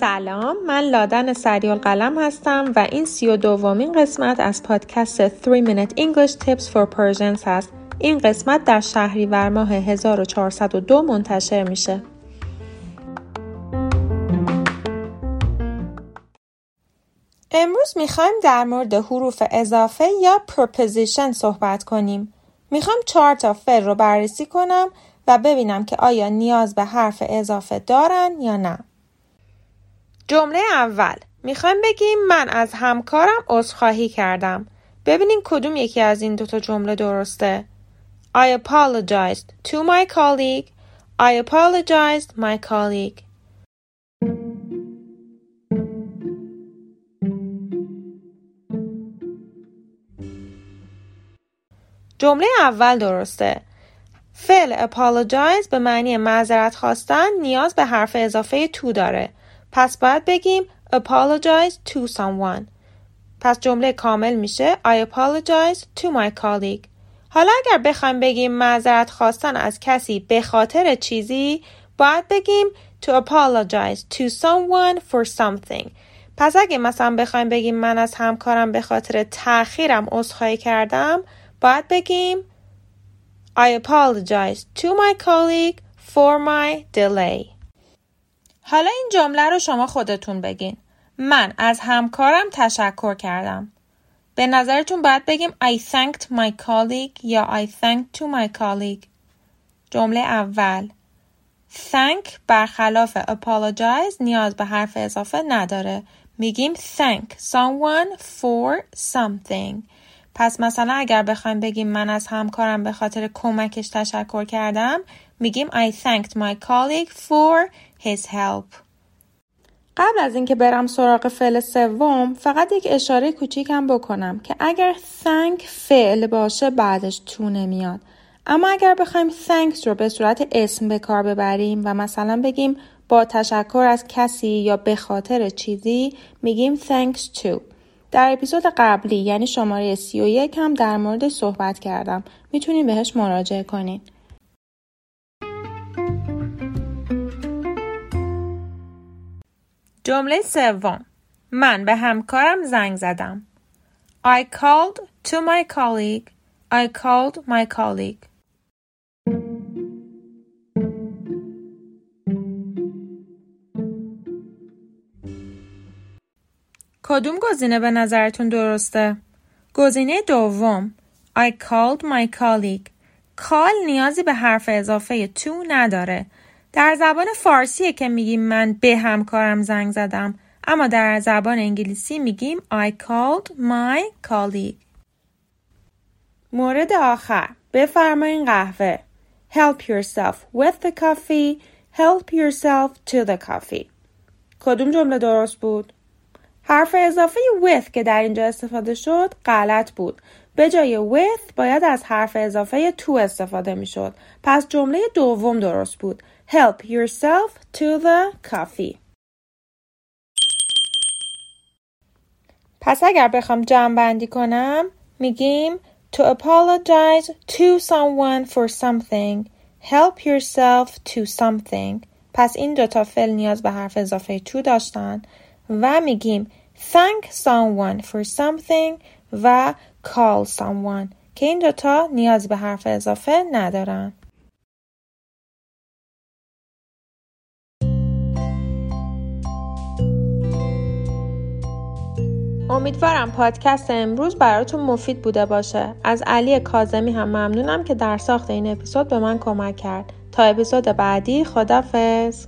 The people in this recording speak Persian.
سلام من لادن سریال قلم هستم و این سی و دومین قسمت از پادکست 3 Minute English Tips for Persians هست. این قسمت در شهریور ماه 1402 منتشر میشه. امروز می‌خوایم در مورد حروف اضافه یا preposition صحبت کنیم. می‌خوام چهار تا فعل رو بررسی کنم و ببینم که آیا نیاز به حرف اضافه دارن یا نه. جمله اول می‌خوایم بگیم من از همکارم عذرخواهی کردم. ببینیم کدوم یکی از این دوتا جمله درسته. I apologized to my colleague. I apologized my colleague. جمله اول درسته. فعل apologize به معنی معذرت خواستن نیاز به حرف اضافه تو داره. پس باید بگیم apologize to someone. پس جمله کامل میشه I apologize to my colleague. حالا اگر بخوایم بگیم معذرت خواستن از کسی به خاطر چیزی باید بگیم to apologize to someone for something. پس اگه مثلا بخوایم بگیم من از همکارم به خاطر تأخیرم عذرخواهی کردم باید بگیم I apologize to my colleague for my delay. حالا این جمله رو شما خودتون بگین. من از همکارم تشکر کردم. به نظرتون باید بگیم I thanked my colleague یا I thanked to my colleague. جمله اول Thank برخلاف apologize نیاز به حرف اضافه نداره. میگیم thank someone for something. پس مثلا اگر بخوایم بگیم من از همکارم به خاطر کمکش تشکر کردم میگیم I thanked my colleague for his help. قبل از اینکه برم سراغ فعل سوم فقط یک اشاره کوچیکم بکنم که اگر thank فعل باشه بعدش تو نمیاد اما اگر بخوایم thanks رو به صورت اسم به کار ببریم و مثلا بگیم با تشکر از کسی یا به خاطر چیزی میگیم thanks to در اپیزود قبلی یعنی شماره 31 هم در مورد صحبت کردم. می‌تونین بهش مراجعه کنین. جمله سوم من به همکارم زنگ زدم. I called to my colleague. I called my colleague. کدوم گزینه به نظرتون درسته؟ گزینه دوم I called my colleague call نیازی به حرف اضافه تو نداره در زبان فارسیه که میگیم من به همکارم زنگ زدم اما در زبان انگلیسی میگیم I called my colleague مورد آخر بفرمایین قهوه Help yourself with the coffee Help yourself to the coffee کدوم جمله درست بود؟ حرف اضافه with که در اینجا استفاده شد غلط بود. به جای with باید از حرف اضافه to استفاده می شد. پس جمله دوم درست بود. Help yourself to the coffee. پس اگر بخوام جمع بندی کنم میگیم to apologize to someone for something help yourself to something پس این دوتا فعل نیاز به حرف اضافه to داشتن و میگیم thank someone for something و call someone که این دوتا نیاز به حرف اضافه ندارن. امیدوارم پادکست امروز براتون مفید بوده باشه. از علی کازمی هم ممنونم که در ساخت این اپیزود به من کمک کرد. تا اپیزود بعدی خدافز.